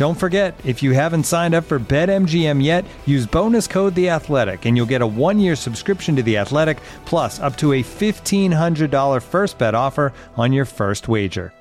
Don't forget, if you haven't signed up for BetMGM yet, use bonus code The Athletic, and you'll get a one-year subscription to The Athletic, plus up to a fifteen hundred dollar first bet offer on your first wager.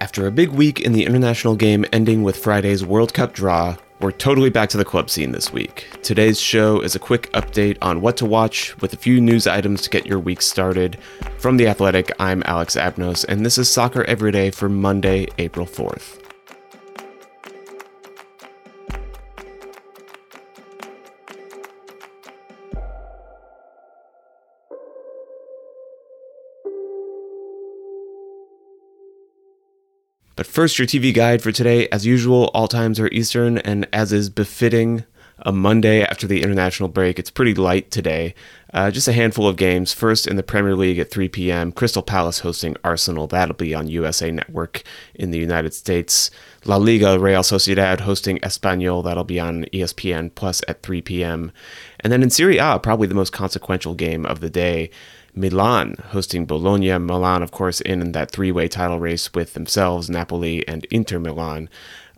After a big week in the international game ending with Friday's World Cup draw, we're totally back to the club scene this week. Today's show is a quick update on what to watch with a few news items to get your week started. From The Athletic, I'm Alex Abnos, and this is Soccer Every Day for Monday, April 4th. But first, your TV guide for today. As usual, all times are Eastern, and as is befitting a Monday after the international break, it's pretty light today. Uh, just a handful of games. First, in the Premier League at 3 p.m., Crystal Palace hosting Arsenal. That'll be on USA Network in the United States. La Liga, Real Sociedad hosting Espanyol. That'll be on ESPN Plus at 3 p.m. And then in Serie A, probably the most consequential game of the day. Milan hosting Bologna. Milan, of course, in that three way title race with themselves, Napoli, and Inter Milan.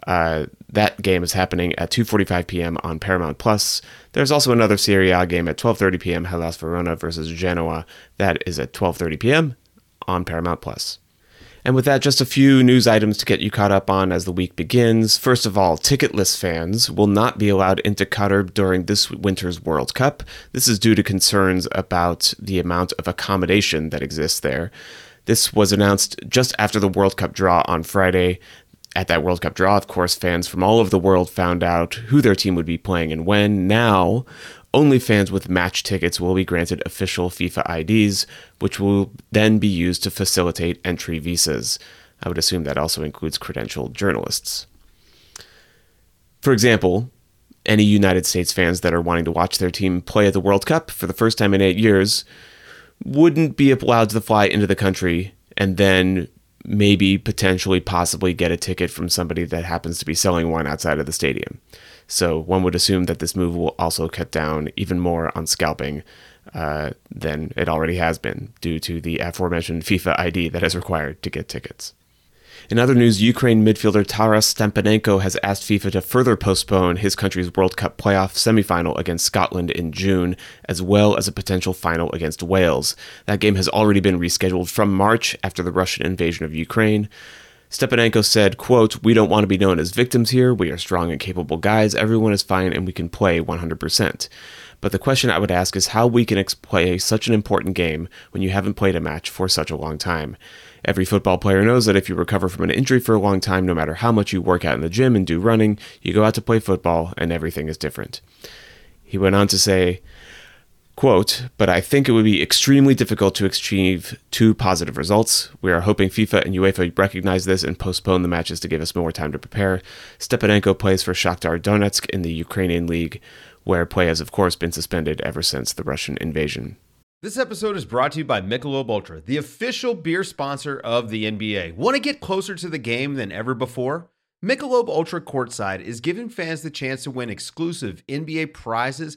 Uh, that game is happening at 2:45 p.m. on Paramount Plus. There's also another Serie A game at 12:30 p.m. Hellas Verona versus Genoa. That is at 12:30 p.m. on Paramount Plus. And with that, just a few news items to get you caught up on as the week begins. First of all, ticketless fans will not be allowed into Qatar during this winter's World Cup. This is due to concerns about the amount of accommodation that exists there. This was announced just after the World Cup draw on Friday. At that World Cup draw, of course, fans from all over the world found out who their team would be playing and when. Now, only fans with match tickets will be granted official FIFA IDs, which will then be used to facilitate entry visas. I would assume that also includes credentialed journalists. For example, any United States fans that are wanting to watch their team play at the World Cup for the first time in eight years wouldn't be allowed to fly into the country and then maybe potentially possibly get a ticket from somebody that happens to be selling one outside of the stadium. So one would assume that this move will also cut down even more on scalping uh, than it already has been due to the aforementioned FIFA ID that is required to get tickets. In other news, Ukraine midfielder Taras Stepanenko has asked FIFA to further postpone his country's World Cup playoff semifinal against Scotland in June, as well as a potential final against Wales. That game has already been rescheduled from March after the Russian invasion of Ukraine. Stepanenko said, quote, We don't want to be known as victims here. We are strong and capable guys. Everyone is fine and we can play 100%. But the question I would ask is how we can ex- play such an important game when you haven't played a match for such a long time. Every football player knows that if you recover from an injury for a long time, no matter how much you work out in the gym and do running, you go out to play football and everything is different. He went on to say, Quote, but I think it would be extremely difficult to achieve two positive results. We are hoping FIFA and UEFA recognize this and postpone the matches to give us more time to prepare. Stepanenko plays for Shakhtar Donetsk in the Ukrainian league, where play has, of course, been suspended ever since the Russian invasion. This episode is brought to you by Michelob Ultra, the official beer sponsor of the NBA. Want to get closer to the game than ever before? Michelob Ultra Courtside is giving fans the chance to win exclusive NBA prizes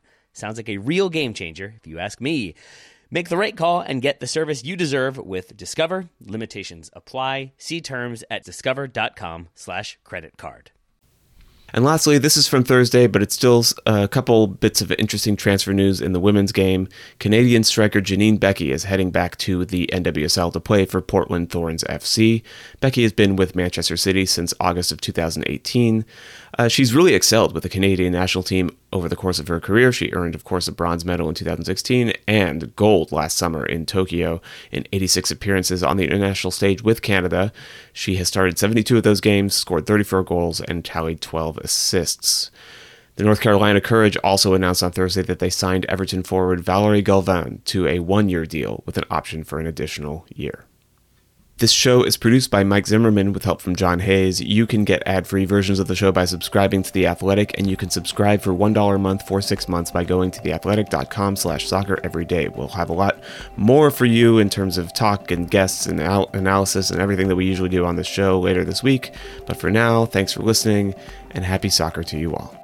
Sounds like a real game changer, if you ask me. Make the right call and get the service you deserve with Discover. Limitations apply. See terms at discover.com slash credit card. And lastly, this is from Thursday, but it's still a couple bits of interesting transfer news in the women's game. Canadian striker Janine Beckie is heading back to the NWSL to play for Portland Thorns FC. Beckie has been with Manchester City since August of 2018. Uh, she's really excelled with the Canadian national team over the course of her career. She earned, of course, a bronze medal in 2016 and gold last summer in Tokyo in 86 appearances on the international stage with Canada. She has started 72 of those games, scored 34 goals, and tallied 12 assists. The North Carolina Courage also announced on Thursday that they signed Everton forward Valerie Gauvin to a one year deal with an option for an additional year. This show is produced by Mike Zimmerman with help from John Hayes. You can get ad-free versions of the show by subscribing to The Athletic, and you can subscribe for $1 a month for six months by going to theathletic.com slash soccer every day. We'll have a lot more for you in terms of talk and guests and al- analysis and everything that we usually do on this show later this week. But for now, thanks for listening, and happy soccer to you all.